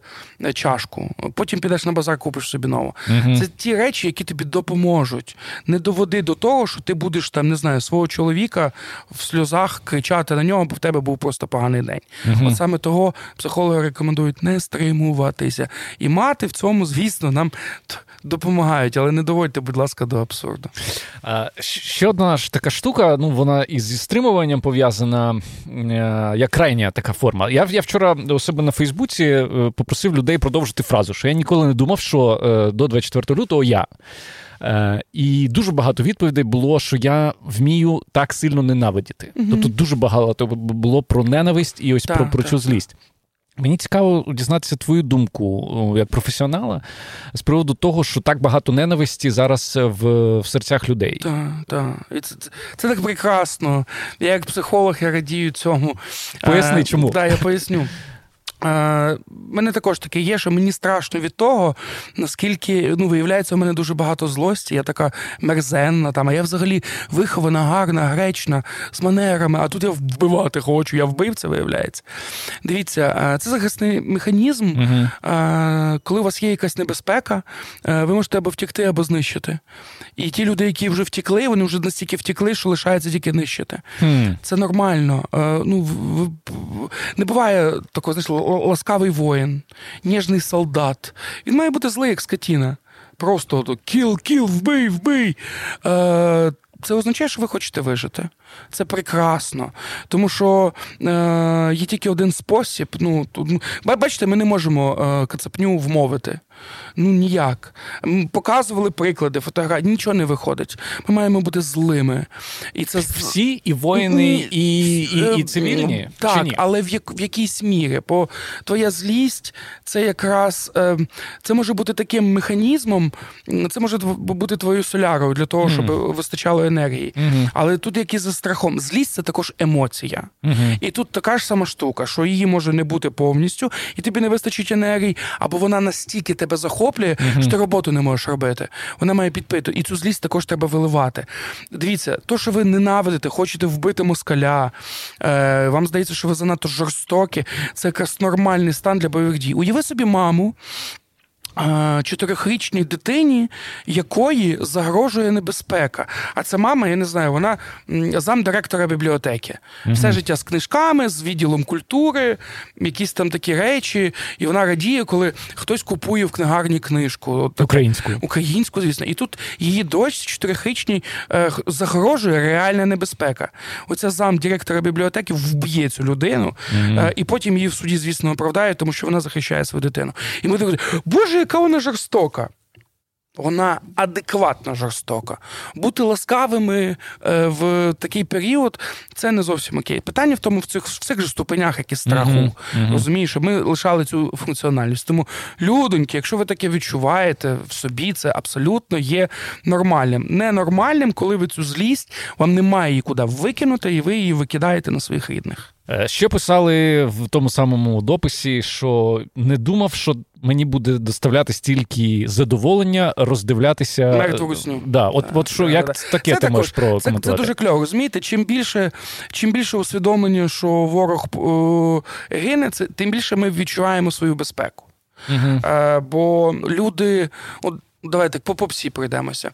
чашку. Потім підеш на базар, купиш собі нову. Угу. Це ті речі, які тобі допоможуть. Не доводи до того, що ти будеш там, не знаю, свого чоловіка в сльозах кричати на нього, бо в тебе був просто поганий день. Угу. От саме того психологи рекомендують не стримуватися. І мати в цьому, звісно, нам допомагають, але не доводьте, будь ласка, до абсурду.
Ще одна ж така штука, ну вона із стримуванням пов'язана е, як крайня така форма. Я я вчора у себе на Фейсбуці е, попросив людей продовжити фразу, що я ніколи не думав, що е, до 24 лютого я. І дуже багато відповідей було, що я вмію так сильно ненавидіти. Угу. Тобто дуже багато було про ненависть і ось так, про, про цю злість. Мені цікаво дізнатися твою думку як професіонала з приводу того, що так багато ненависті зараз в в серцях людей.
Так, так. Це, це, це так прекрасно. Я як психолог я радію цьому.
Поясни, чому?
Так, я поясню. Е, мене також таке є, що мені страшно від того, наскільки ну, виявляється, у мене дуже багато злості, я така мерзенна, там, а я взагалі вихована, гарна, гречна, з манерами, а тут я вбивати хочу, я вбив це, виявляється. Дивіться, це захисний механізм. uh Коли у вас є якась небезпека, ви можете або втікти, або знищити. І ті люди, які вже втікли, вони вже настільки втікли, що лишається тільки нищити. Hmm. Це нормально. Ну, Не буває такого, знаєш, ласкавий воїн, ніжний солдат. Він має бути злий, як скотіна. Просто кіл, кіл, вбий, вбий. Е, Це означає, що ви хочете вижити. Це прекрасно. Тому що е, є тільки один спосіб. Ну, тут, ну, Бачите, ми не можемо е, кацапню вмовити. Ну ніяк. Показували приклади, фотографії, нічого не виходить. Ми маємо бути злими.
І це Всі і воїни, і і, і, цивільні?
Так,
Чи ні?
але в як, в якійсь мірі. Бо твоя злість це якраз е, це може бути таким механізмом, це може бути твоєю солярою для того, щоб mm. вистачало енергії. Mm-hmm. Але тут якісь страхом. Злість це також емоція. Угу. І тут така ж сама штука, що її може не бути повністю, і тобі не вистачить енергії, або вона настільки тебе захоплює, угу. що ти роботу не можеш робити. Вона має підпиту. І цю злість також треба виливати. Дивіться, то, що ви ненавидите, хочете вбити москаля, е, вам здається, що ви занадто жорстокі, це якраз нормальний стан для бойових дій. Уяви собі маму чотирьохрічній дитині, якої загрожує небезпека. А це мама, я не знаю, вона замдиректора бібліотеки. Угу. Все життя з книжками, з відділом культури, якісь там такі речі. І вона радіє, коли хтось купує в книгарні книжку.
Українську.
Українську, звісно. І тут її дочь чотирьохрічній е, загрожує реальна небезпека. Оця зам директора бібліотеки вб'є цю людину, угу. і потім її в суді, звісно, оправдає, тому що вона захищає свою дитину. І ми так, боже, яка вона жорстока. Вона адекватно жорстока. Бути ласкавими е, в такий період це не зовсім окей. Питання в тому в цих в цих же ступенях, які страху. Uh-huh, uh-huh. Розумієш, ми лишали цю функціональність. Тому, людоньки, якщо ви таке відчуваєте в собі, це абсолютно є нормальним. Ненормальним, коли ви цю злість, вам немає її куди викинути, і ви її викидаєте на своїх рідних.
Е, ще писали в тому самому дописі, що не думав, що мені буде доставляти стільки задоволення роздивлятися
Мертву русню.
Да, от, от що як таке це ти можеш прокоментувати?
Це, це дуже кльово. Розумієте, чим більше чим більше усвідомлення, що ворог е, гине, це тим більше ми відчуваємо свою безпеку. Угу. Е, Бо люди, от Давайте по попсі пройдемося.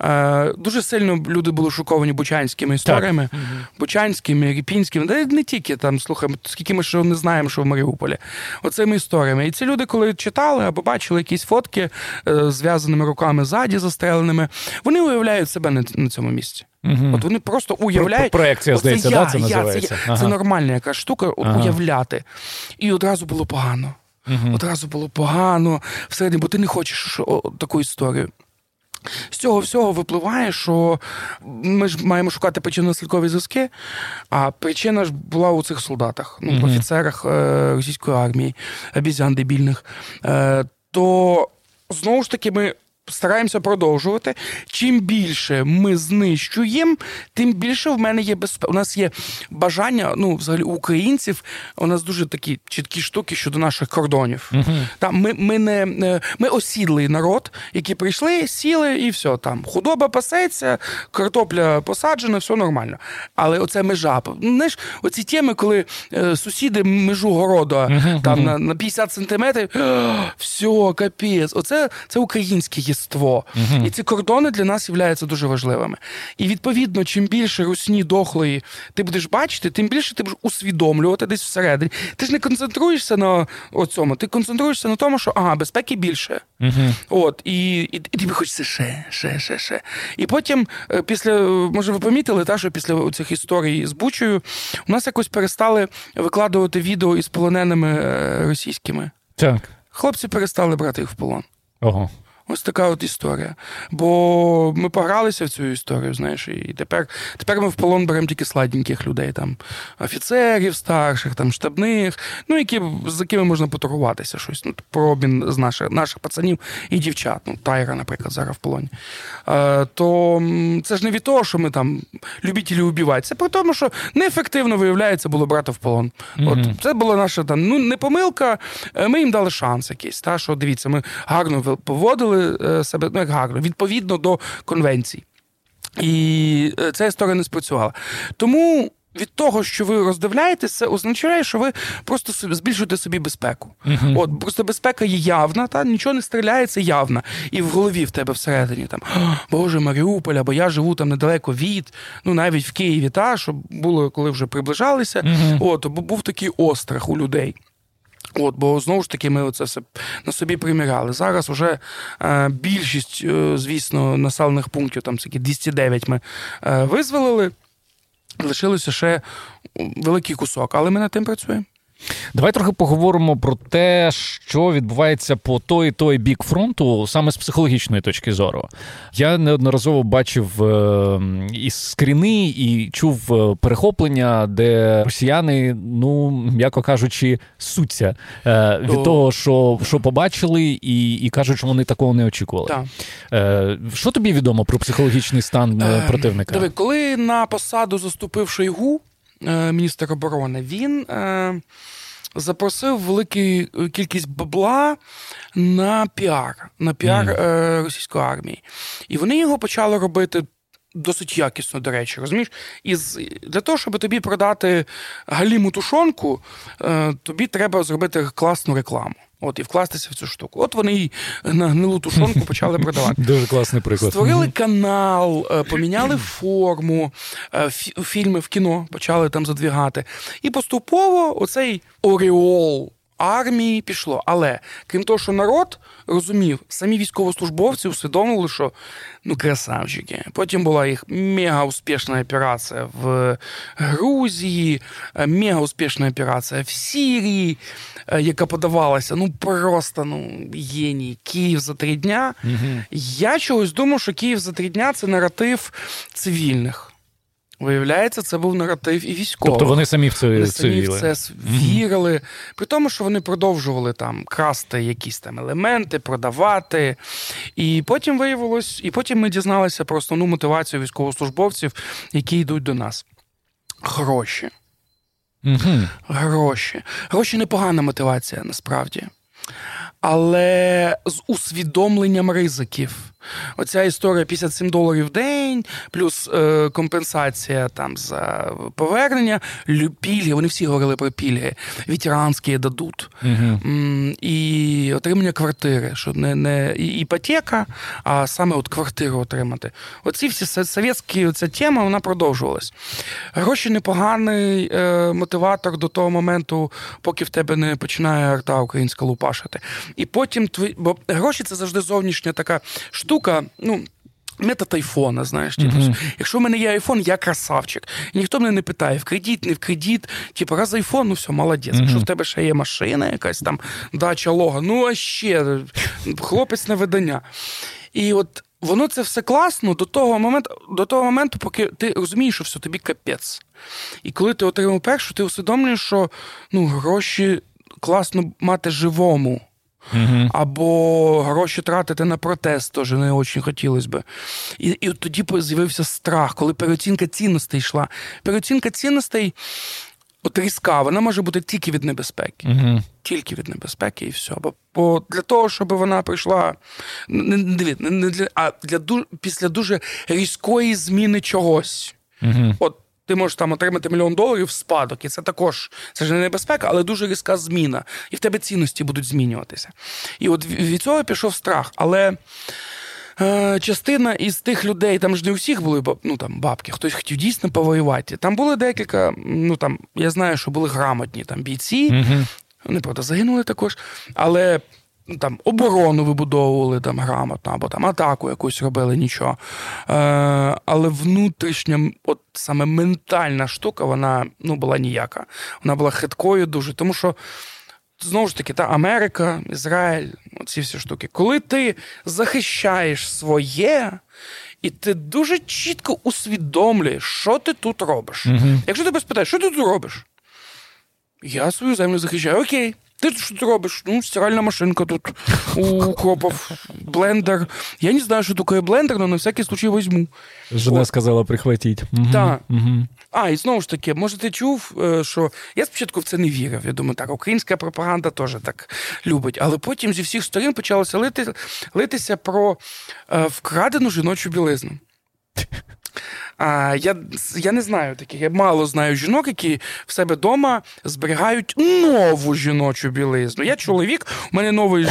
Е, Дуже сильно люди були шоковані бучанськими історіями, так. бучанськими, ріпінськими, де не тільки там слухай, скільки ми що не знаємо, що в Маріуполі. Оцими історіями. І ці люди, коли читали або бачили якісь фотки е, зв'язаними руками ззаді, застреленими, вони уявляють себе на, на цьому місці. Угу. От вони просто уявляють.
Проекція, здається,
я,
да, це називається.
Я, ага. це нормальна яка штука, ага. уявляти. І одразу було погано. Угу. Одразу було погано всередині, бо ти не хочеш таку історію. З цього всього випливає, що ми ж маємо шукати причинно-наслідкові зв'язки, а причина ж була у цих солдатах, ну, mm-hmm. офіцерах е, російської армії, обізян дебільних. Е, то знову ж таки ми стараємося продовжувати. Чим більше ми знищуємо, тим більше в мене є безпека. У нас є бажання, ну, взагалі, у українців у нас дуже такі чіткі штуки щодо наших кордонів. Uh-huh. Там ми ми не ми осідлий народ, які прийшли, сіли, і все там. Худоба пасеться, картопля посаджена, все нормально. Але оце межа. Знаєш, оці теми, коли е, сусіди межу городу uh-huh. там на на 50 сантиметрів, все, капець. Оце це українські єство. Угу. І ці кордони для нас являються дуже важливими. І відповідно, чим більше русні дохлої ти будеш бачити, тим більше ти будеш усвідомлювати десь всередині. Ти ж не концентруєшся на цьому, ти концентруєшся на тому, що ага, безпеки більше. Угу. От, І і, і тобі хочеться ще, ще, ще, ще. І потім, е, після, може, ви помітили, та, що після цих історій з Бучою у нас якось перестали викладувати відео із полоненими е, російськими.
Так.
Хлопці перестали брати їх в полон.
Ого.
Ось така от історія. Бо ми погралися в цю історію, знаєш, і тепер тепер ми в полон беремо тільки сладеньких людей, там офіцерів старших, там штабних, ну які з якими можна поторгуватися щось. Ну, про обмін з наших наших пацанів і дівчат. Ну, Тайра, наприклад, зараз в полоні. Е, То це ж не від того, що ми там любителі убивати. Це про тому, що неефективно виявляється було брати в полон. Mm-hmm. От це була наша там ну не помилка. Е, ми їм дали шанс якийсь. Та що дивіться, ми гарно поводили е, себе ну, як гарно, відповідно до конвенцій. І е, ця історія не спрацювала. Тому. Від того, що ви роздивляєтеся, це означає, що ви просто збільшуєте собі безпеку. Uh-huh. От просто безпека є явна, та нічого не стріляє, це явна. І в голові в тебе всередині там Боже, Маріуполь, або я живу там недалеко від, ну навіть в Києві, та що було, коли вже приближалися. Uh-huh. От був такий острах у людей. От, Бо знову ж таки, ми це все на собі приміряли. Зараз вже е, більшість, е, звісно, населених пунктів, там такі 209 ми е, визволили. Лишилося ще великий кусок, але ми над тим працюємо.
Давай трохи поговоримо про те, що відбувається по той і той бік фронту, саме з психологічної точки зору. Я неодноразово бачив е, і скріни, і чув е, перехоплення, де росіяни, ну м'яко кажучи, суться е, від того, що що побачили, і і кажуть, що вони такого не очікували. Так. Що тобі відомо про психологічний стан противника?
Диви, коли на посаду заступив Шойгу, міністр оборони, він запросив велику е, кількість бабла на піар, на піар mm. російської армії. І вони його почали робити. Досить якісно, до речі, розумієш? І для того, щоб тобі продати галіму тушонку, е, тобі треба зробити класну рекламу. От і вкластися в цю штуку. От вони її на гнилу тушонку [laughs] почали продавати.
Дуже класний приклад.
Створили канал, е, [clears throat] поміняли форму, е, фільми в кіно почали там задвігати. І поступово оцей Оріол армії пішло. Але крім того, що народ розумів, самі військовослужбовці усвідомили, що ну красавчики. Потім була їх мега успішна операція в Грузії, е, мега успішна операція в Сірії, е, яка подавалася ну просто ну геній. Київ за три дня. Угу. Я чогось думав, що Київ за три дня це наратив цивільних. Виявляється, це був наратив і військовий.
Тобто вони самі в це вони самі
в це вірили. Mm-hmm. При тому, що вони продовжували там красти якісь там елементи, продавати. І потім виявилось, і потім ми дізналися про основну мотивацію військовослужбовців, які йдуть до нас. Гроші. Mm-hmm. Гроші. Гроші непогана мотивація насправді. Але з усвідомленням ризиків. Оця історія 57 доларів в день, плюс е, компенсація там за повернення, пільги, вони всі говорили про пільги, ветеранські дадуть. Угу. І отримання квартири, що не не іпотека, а саме от квартиру отримати. Оці всі совєтські ця тема вона продовжувалась. Гроші непоганий е, мотиватор до того моменту, поки в тебе не починає арта українська лупашити. І потім твої, бо гроші це завжди зовнішня така штука ну. Метод айфона, знаєш, типу, uh-huh. якщо в мене є айфон, я красавчик. І ніхто мене не питає, в кредит, не в кредит. Типу, раз айфон, ну все, молодець. Uh-huh. Якщо в тебе ще є машина, якась там дача лога, ну а ще хлопець на видання. І от воно це все класно до того моменту, до того моменту, поки ти розумієш, що все тобі капець. І коли ти отримав першу, ти усвідомлюєш, що ну, гроші класно мати живому.
Угу.
Або гроші тратити на протест теж не дуже хотілося би. І і от тоді з'явився страх, коли переоцінка цінностей йшла. Переоцінка цінностей от різка, вона може бути тільки від небезпеки.
Угу.
Тільки від небезпеки, і все. Бо, бо для того, щоб вона прийшла не, не, не для, а для після дуже різкої зміни чогось.
Угу.
От ти можеш там отримати мільйон доларів в спадок, і це також це ж не небезпека, але дуже різка зміна. І в тебе цінності будуть змінюватися. І от від цього пішов страх. Але е, частина із тих людей, там ж не у всіх були ну, там, бабки, хтось хотів дійсно повоювати. Там були декілька, ну там, я знаю, що були грамотні там бійці.
Угу.
Вони, правда, загинули також. Але там оборону вибудовували там грамотно, або там атаку якусь робили, нічого. Е, Але внутрішня, от саме ментальна штука, вона ну, була ніяка. Вона була хиткою дуже, тому що. Знову ж таки, та Америка, Ізраїль, ці всі штуки. Коли ти захищаєш своє, і ти дуже чітко усвідомлюєш, що ти тут робиш.
uh
Якщо тебе спитаєш, що ти тут робиш? Я свою землю захищаю. Окей. Ты что ты робишь? Ну, стиральная машинка тут у копов, блендер. Я не знаю, що таке блендер, але на всякий случай возьму.
Жена сказала прихватіть.
Так.
Угу.
А, і знову ж таки, може, ти чув, е, що я спочатку в це не вірив. Я думаю, так, українська пропаганда теж так любить. Але потім зі всіх сторін почалося лити, литися про е, вкрадену жіночу білизну. А, Я я не знаю таких. Я мало знаю жінок, які в себе вдома зберігають нову жіночу білизну. Я чоловік, у мене нової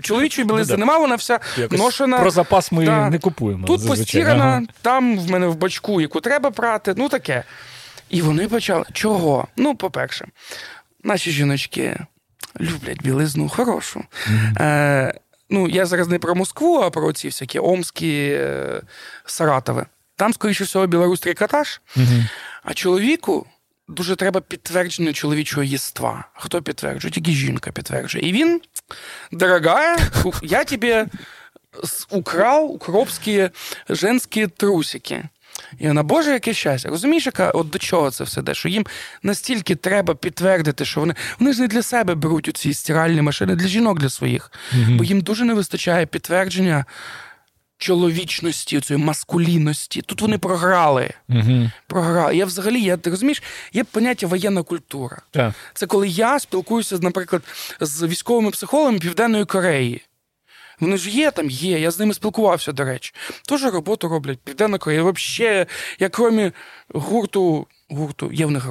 чоловічої ну білизни немає, вона вся Якось ношена.
Про запас ми да. не купуємо.
Тут постірана, ага. там в мене в бачку, яку треба прати, ну таке. І вони почали. Чого? Ну, по-перше, наші жіночки люблять білизну хорошу. Mm-hmm. Е, Ну, я зараз не про Москву, а про ці всякі Омські, е, Саратови. Там, скоріше всього, білорусь трикотаж,
угу.
а чоловіку дуже треба підтвердження чоловічого єства. Хто підтверджує? Тільки жінка підтверджує. І він, дорогая, я тобі украв укропські женські трусики. І вона, Боже, яке щастя. Розумієш, яка от до чого це все де? Що їм настільки треба підтвердити, що вони вони ж не для себе беруть ці стиральні машини, для жінок для своїх.
Mm-hmm.
Бо їм дуже не вистачає підтвердження чоловічності, цієї маскулінності. Тут вони програли.
Угу.
Програли. Я взагалі, я ти розумієш, є поняття воєнна культура.
Так.
Це коли я спілкуюся, наприклад, з військовими психологами Південної Кореї. Вони ж є там, є. Я з ними спілкувався, до речі. Теж роботу роблять. Південна Корея. Взагалі, я крім гурту. Гурту, є в них.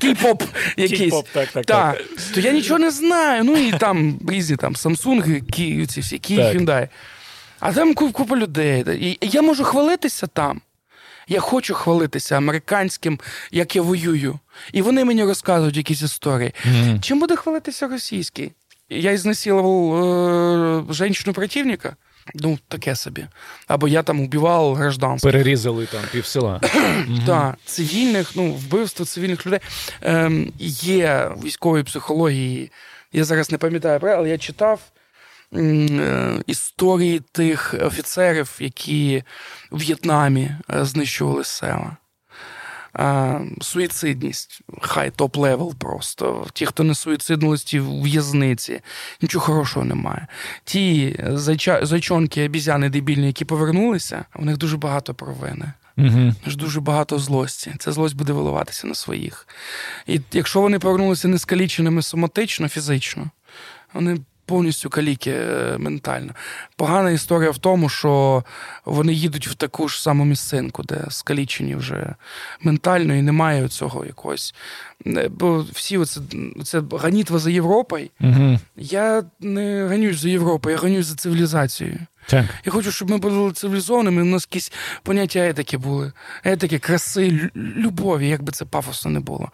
Кей-поп якийсь.
Кей-поп, так, так,
так. То я нічого не знаю. Ну і там різні там Samsung, ці всі, Hyundai. А там купа людей. І я можу хвалитися там. Я хочу хвалитися американським, як я воюю. І вони мені розказують якісь історії.
Mm-hmm.
Чим буде хвалитися російський? Я ізнасилував е, женщину противника. Ну, таке собі. Або я там убивав гражданських.
Перерізали там пів села. [clears throat]
Так, цивільних, ну, вбивство цивільних людей. Ем, Є військової психології. Я зараз не пам'ятаю, але я читав історії тих офіцерів, які в В'єтнамі е, знищували села. Е, суїцидність, high top-level просто. Ті, хто не суїциднулись, ті в в'язниці, нічого хорошого немає. Ті зайча... зайчонки, обізяни дебільні, які повернулися, у них дуже багато провини.
Угу.
Дуже багато злості. Ця злость буде виливатися на своїх. І якщо вони повернулися не скаліченими соматично, фізично, вони повністю каліки е, ментально. Погана історія в тому, що вони їдуть в таку ж саму місцинку, де скалічені вже ментально, і немає цього якогось. Е, бо всі оце, це ганітва за Європою.
Угу.
Я не ганюсь за Європою, я ганюсь за цивілізацією.
Так.
Я хочу, щоб ми були цивілізованими, у нас якісь поняття етики були. Етики, краси, любові, як би це пафосно не було.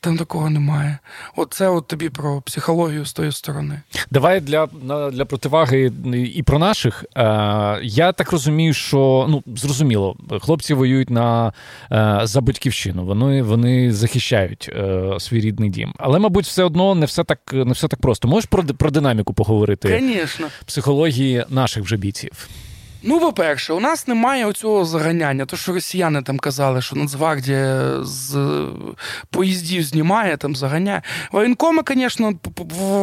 Там такого немає. Оце от тобі про психологію з тої сторони.
Давай для для противаги і про наших. Е, я так розумію, що ну зрозуміло, хлопці воюють на е, за батьківщину. Вони вони захищають свій рідний дім. Але, мабуть, все одно не все так не все так просто. Можеш про про динаміку поговорити?
Звісно.
Психології наших вже бійців.
Ну, по-перше, у нас немає оцього заганяння. То, що росіяни там казали, що Нацгвардія з поїздів знімає, там заганяє. Воєнкоми, звісно,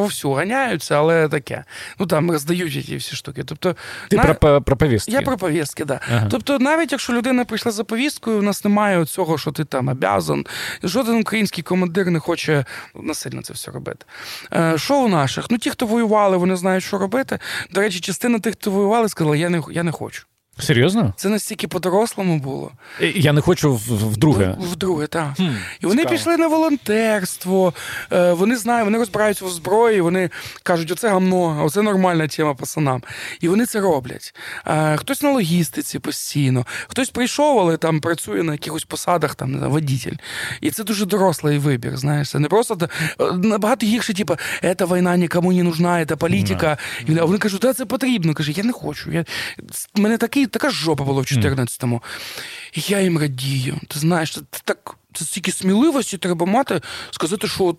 всю ганяються, але таке. Ну там роздають ті всі штуки. Тобто,
Ти на... про, про повістки?
Я про повістки, так. Да. Ага. Тобто, навіть якщо людина прийшла за повісткою, у нас немає цього, що ти там обязан. Жоден український командир не хоче насильно це все робити. Е, що у наших? Ну, ті, хто воювали, вони знають, що робити. До речі, частина тих, хто воювали, сказала, я не я не хочу.
Серйозно?
Це настільки по-дорослому було.
Я не хочу вдруге.
Вдруге, так. Хм, і вони цікаво. пішли на волонтерство, е, вони знають, вони розбираються в зброї, вони кажуть, оце гамно, оце нормальна тема пацанам. І вони це роблять. Е, хтось на логістиці постійно, хтось прийшов, але там працює на якихось посадах, там, не знаю, водитель. І це дуже дорослий вибір. Знаєш, це не просто е, набагато гірше, типу, ця війна нікому не нужна, це політика. Mm. І вони кажуть, да, це потрібно. Каже, я не хочу. Я... Мене такий така жопа була в 14-му. І я їм радію. Ти знаєш, це так це стільки сміливості треба мати, сказати, що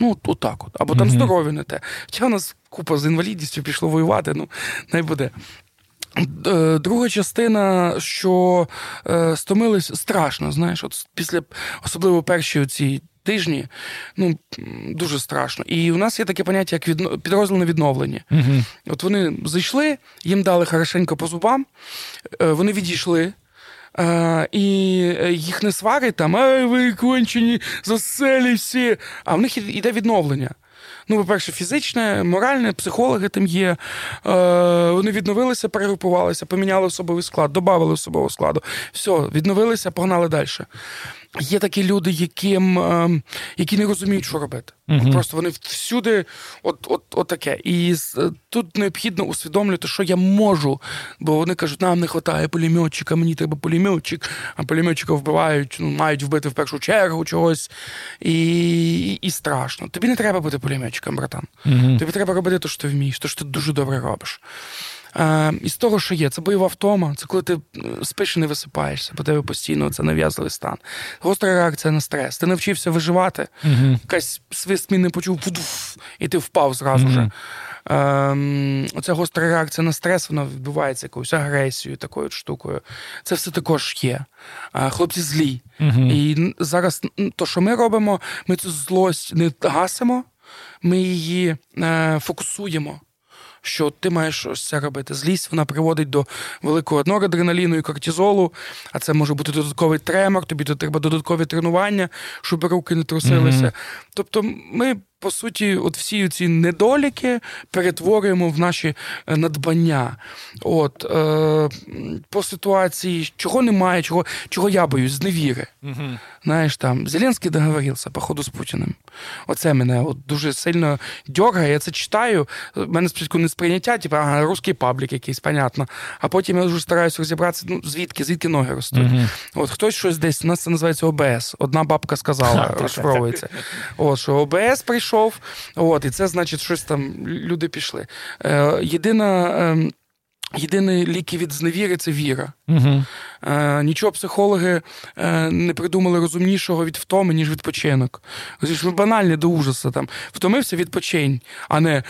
ну, отак от. Або там mm-hmm. здоров'я не те. Хоча у нас купа з інвалідністю пішло воювати, ну, най буде. Е, друга частина, що е, стомились страшно, знаєш, от після особливо перші ці тижні, ну дуже страшно. І у нас є таке поняття, як відно... підрозділ на відновлення. uh От вони зайшли, їм дали хорошенько по зубам, е, вони відійшли. Uh, і їх не сварить там, ай, ви кончені, заселі всі. А в них іде відновлення. Ну, по-перше, фізичне, моральне, психологи там є. Е, Вони відновилися, перегрупувалися, поміняли особовий склад, додали особового складу. Все, відновилися, погнали далі. Є такі люди, яким, ем, які не розуміють, що робити. uh От Просто вони всюди, от, от, от таке. І е, тут необхідно усвідомлювати, що я можу. Бо вони кажуть, нам не вистачає пулеметчика, мені треба пулеметчик, а пулеметчика вбивають, ну, мають вбити в першу чергу чогось. І і, і страшно. Тобі не треба бути пулеметчиком, братан. uh Тобі треба робити те, що ти вмієш, те, що ти дуже добре робиш. Е, Із того, що є, це бойова втома, це коли ти е, спиш і не висипаєшся, по тебе постійно це нав'язливий стан. Гостра реакція на стрес. Ти навчився виживати, якась свист мін не почув, і ти впав зразу же. Ем, Оця гостра реакція на стрес, вона відбувається якоюсь агресією, такою штукою. Це все також є. Е, хлопці злі. uh І зараз то, що ми робимо, ми цю злость не гасимо, ми її е, фокусуємо що ти маєш ось це робити. Злість вона приводить до великого норадреналіну і кортизолу, а це може бути додатковий тремор, тобі треба додаткові тренування, щоб руки не трусилися. Mm-hmm. Тобто, ми по суті, от всі ці недоліки перетворюємо в наші е, надбання. От е, по ситуації, чого немає, чого чого я боюсь, зневіри. Угу. Знаєш, там Зеленський договорився, походу, з Путіним. Оце мене от дуже сильно дьоргає. Я це читаю. У мене спочатку не сприйняття, типу, ага, русський паблік якийсь, понятно. А потім я вже стараюся розібратися, ну, звідки, звідки ноги ростуть. Угу. От хтось щось десь, у нас це називається ОБС. Одна бабка сказала, розшифровується. От що ОБС прийшов прийшов. От, І це значить, щось там люди пішли. Е, Єдина. Е, Єдині ліки від зневіри це віра. Угу. Е, Нічого психологи е, не придумали розумнішого від втоми, ніж відпочинок. Ми банальні до ужасу. Там втомився відпочинь, а не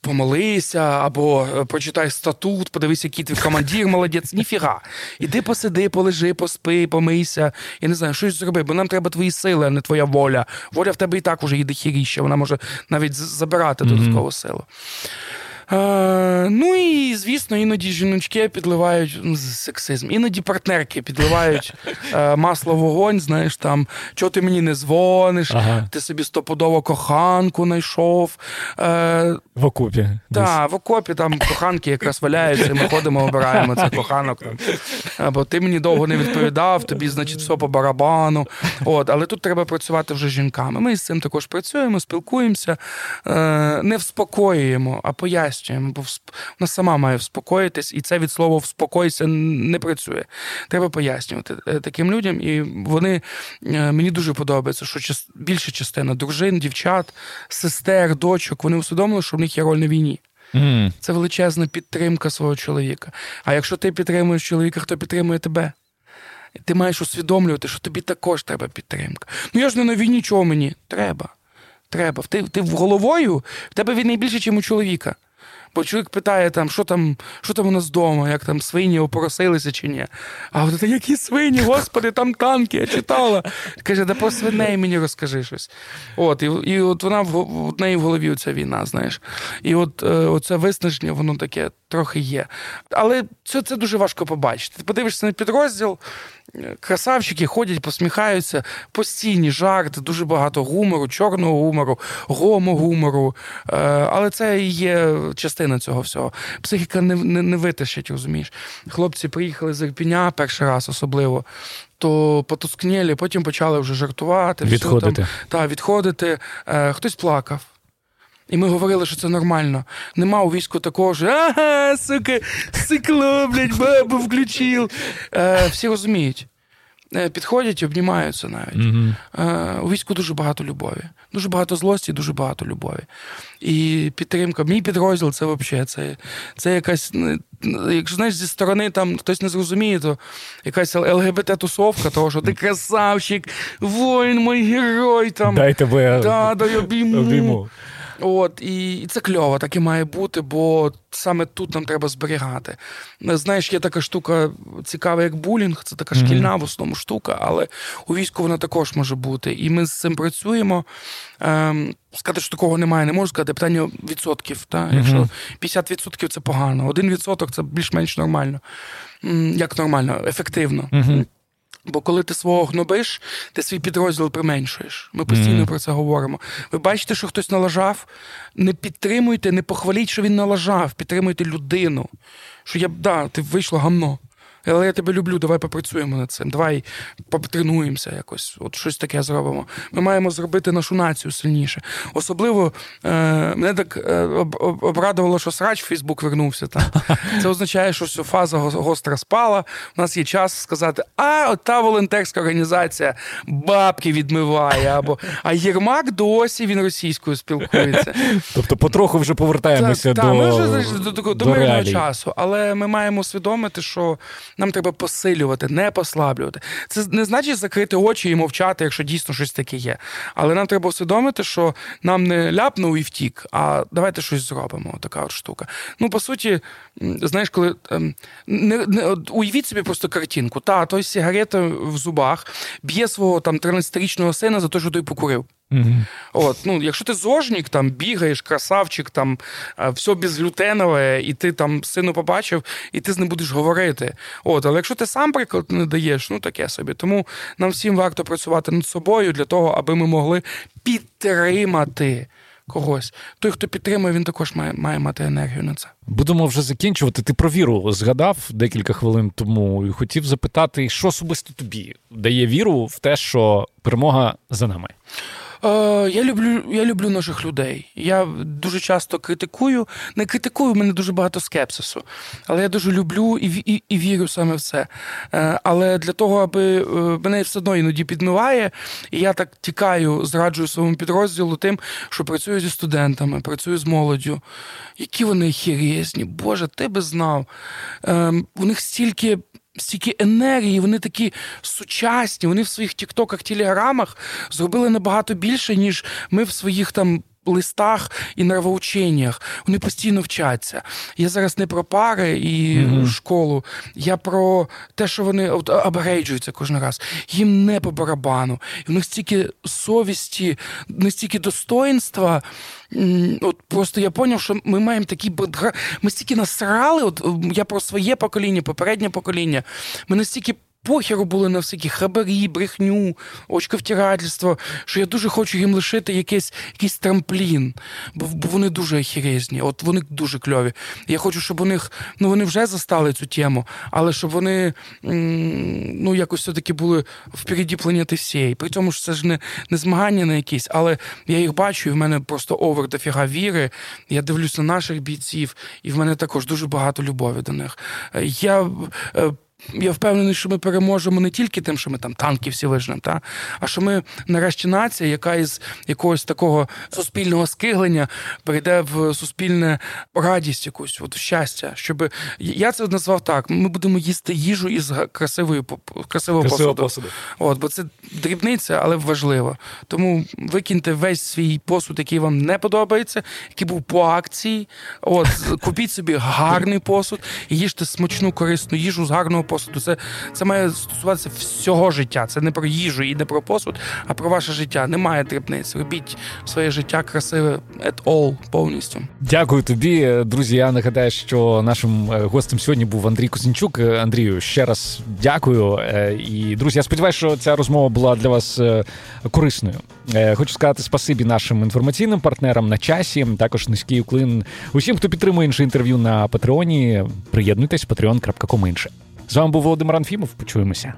помолися або е, прочитай статут, подивись, який твій командир, молодець. Ніфіга. Іди посиди, полежи, поспи, помийся. Я не знаю, щось зроби, бо нам треба твої сили, а не твоя воля. Воля в тебе і так уже їде хіріще, вона може навіть забирати додаткову силу. Е, Ну і звісно, іноді жіночки підливають сексизм, іноді партнерки підливають [laughs] е, масло в вогонь. Знаєш, там чого ти мені не дзвониш, ага. ти собі стопудово коханку знайшов. Е,
В окопі.
Так, в окопі там коханки якраз валяються, і ми ходимо, обираємо цей коханок. Там. Або ти мені довго не відповідав, тобі, значить, все по барабану. От, Але тут треба працювати вже з жінками. Ми з цим також працюємо, спілкуємося, е, не вспокоюємо, а пояснюємо пояснюємо, бо вона сама має вспокоїтись, і це від слова вспокойся не працює. Треба пояснювати е, таким людям. І вони е, мені дуже подобається, що більша частина дружин, дівчат, сестер, дочок, вони усвідомили, що в них є роль на війні. Mm. Це величезна підтримка свого чоловіка. А якщо ти підтримуєш чоловіка, хто підтримує тебе? Ти маєш усвідомлювати, що тобі також треба підтримка. Ну я ж не на війні, чого мені? Треба. Треба. Ти ти в головою в тебе він найбільше, ніж у чоловіка. Бо чоловік питає, там, що там що там у нас вдома, як там свині опоросилися чи ні. А от це які свині, господи, там танки, я читала. Каже, да про свиней мені розкажи щось. От, І і от вона в, в неї в голові ця війна, знаєш. І от е, оце виснаження, воно таке трохи є. Але це це дуже важко побачити. Ти подивишся на підрозділ, красавчики ходять, посміхаються, постійні жарти, дуже багато гумору, чорного гумору, гомогумору. Е, але це і є частина цього всього. Психіка не не, не витащить, розумієш. Хлопці приїхали з Ірпіня перший раз особливо. То потускнєлі, потім почали вже жартувати,
відходити.
Все, там, та, відходити. Е, Хтось плакав. І ми говорили, що це нормально. Нема у війську такого ж ага, сука, сикло, блядь, бабу включив. Е, Всі розуміють. Е, підходять і обнімаються навіть. Е, у війську дуже багато любові. Дуже багато злості, дуже багато любові. І підтримка. Мій підрозділ це взагалі це, це якась. Якщо знаєш, зі сторони там хтось не зрозуміє, то якась ЛГБТ-тусовка, того, що ти красавчик, воїн, мій герой. там.
Дай тебе
да, дай обійму.
обійму.
От, і, і це кльово, так і має бути, бо саме тут нам треба зберігати. Знаєш, є така штука цікава, як булінг, це така шкільна mm-hmm. в основному штука, але у війську вона також може бути. І ми з цим працюємо. Ем, Сказати, що такого немає, не можу сказати. Питання відсотків. Та? Mm-hmm. Якщо 50% це погано, 1% це більш-менш нормально. Як нормально, ефективно.
Mm-hmm.
Бо коли ти свого гнобиш, ти свій підрозділ применшуєш. Ми постійно mm. про це говоримо. Ви бачите, що хтось налажав, не підтримуйте, не похваліть, що він налажав, підтримуйте людину. Що я б да, ти вийшло гамно. Але я тебе люблю, давай попрацюємо над цим. Давай потренуємося якось. От щось таке зробимо. Ми маємо зробити нашу націю сильніше. Особливо е, мене так е, обрадувало, що срач в Фейсбук вернувся. Та. [laughs] Це означає, що все, фаза гостра спала. У нас є час сказати, а от та волонтерська організація бабки відмиває. Або а Єрмак досі він російською спілкується. [laughs]
Тобто, потроху вже повертаємося
так,
до
так, ми вже до, до, до, до мирного часу, але ми маємо усвідомити, що нам треба посилювати, не послаблювати. Це не значить закрити очі і мовчати, якщо дійсно щось таке є. Але нам треба усвідомити, що нам не ляпнув і втік, а давайте щось зробимо. Така от штука. Ну, по суті, знаєш, коли ем, не, не уявіть собі просто картинку. Та той сигарета в зубах б'є свого там 13-річного сина за те, що той покурив.
Угу.
От, ну, Якщо ти зожник, там бігаєш, красавчик, там все безглютенове, і ти там сину побачив, і ти з ним будеш говорити. От, Але якщо ти сам приклад не даєш, ну таке собі. Тому нам всім варто працювати над собою для того, аби ми могли підтримати. Когось. Той, хто підтримує, він також має має мати енергію на це.
Будемо вже закінчувати. Ти про віру згадав декілька хвилин тому і хотів запитати, що особисто тобі дає віру в те, що перемога за нами.
Е, я люблю я люблю наших людей. Я дуже часто критикую. Не критикую, в мене дуже багато скепсису. Але я дуже люблю і і, і вірю саме в це. Е, але для того, аби е, мене все одно іноді підмиває, і я так тікаю, зраджую своєму підрозділу тим, що працюю зі студентами, працюю з молоддю. Які вони хірезні, Боже, ти би знав. Ем, у них стільки стільки енергії, вони такі сучасні, вони в своїх тіктоках, телеграмах зробили набагато більше, ніж ми в своїх там. Листах і нравоученнях. Вони постійно вчаться. Я зараз не про пари і mm-hmm. школу, я про те, що вони апгрейджуються кожен раз. Їм не по барабану. І в них стільки совісті, настільки достоїнства. От Просто я зрозумів, що ми маємо такі Ми стільки насрали. От я про своє покоління, попереднє покоління. Ми настільки похеру були на всякі хабарі, брехню, очковтирательство, що я дуже хочу їм лишити якийсь якийсь трамплін, бо бо вони дуже охерезні, от вони дуже кльові. Я хочу, щоб у них, ну вони вже застали цю тему, але щоб вони ну якось все-таки були впереді планети всієї. При тому що це ж не не змагання на якісь, але я їх бачу, і в мене просто овер дофіга віри. Я дивлюся на наших бійців, і в мене також дуже багато любові до них. Я е, я впевнений, що ми переможемо не тільки тим, що ми там танки всі вижнемо, та а що ми нарешті нація, яка із якогось такого суспільного скиглення перейде в суспільне радість, якусь от щастя. Щоб я це назвав так: ми будемо їсти їжу із красивої красивого посуду. посуду. От, бо це дрібниця, але важливо. Тому викиньте весь свій посуд, який вам не подобається, який був по акції. От купіть собі гарний посуд і їжте смачну корисну їжу з гарного посуду. Це це має стосуватися всього життя. Це не про їжу і не про посуд, а про ваше життя. Немає дрібниць. Робіть своє життя красиве at all, повністю.
Дякую тобі, друзі. Я нагадаю, що нашим е, гостем сьогодні був Андрій Кузінчук. Е, Андрію, ще раз дякую. Е, і друзі, я сподіваюся, що ця розмова була для вас корисною. Хочу сказати спасибі нашим інформаційним партнерам на часі. Також низький уклин усім, хто підтримує інше інтерв'ю на Патреоні. Приєднуйтесь patreon.com інше. З вами був Володимир Анфімов. Почуємося.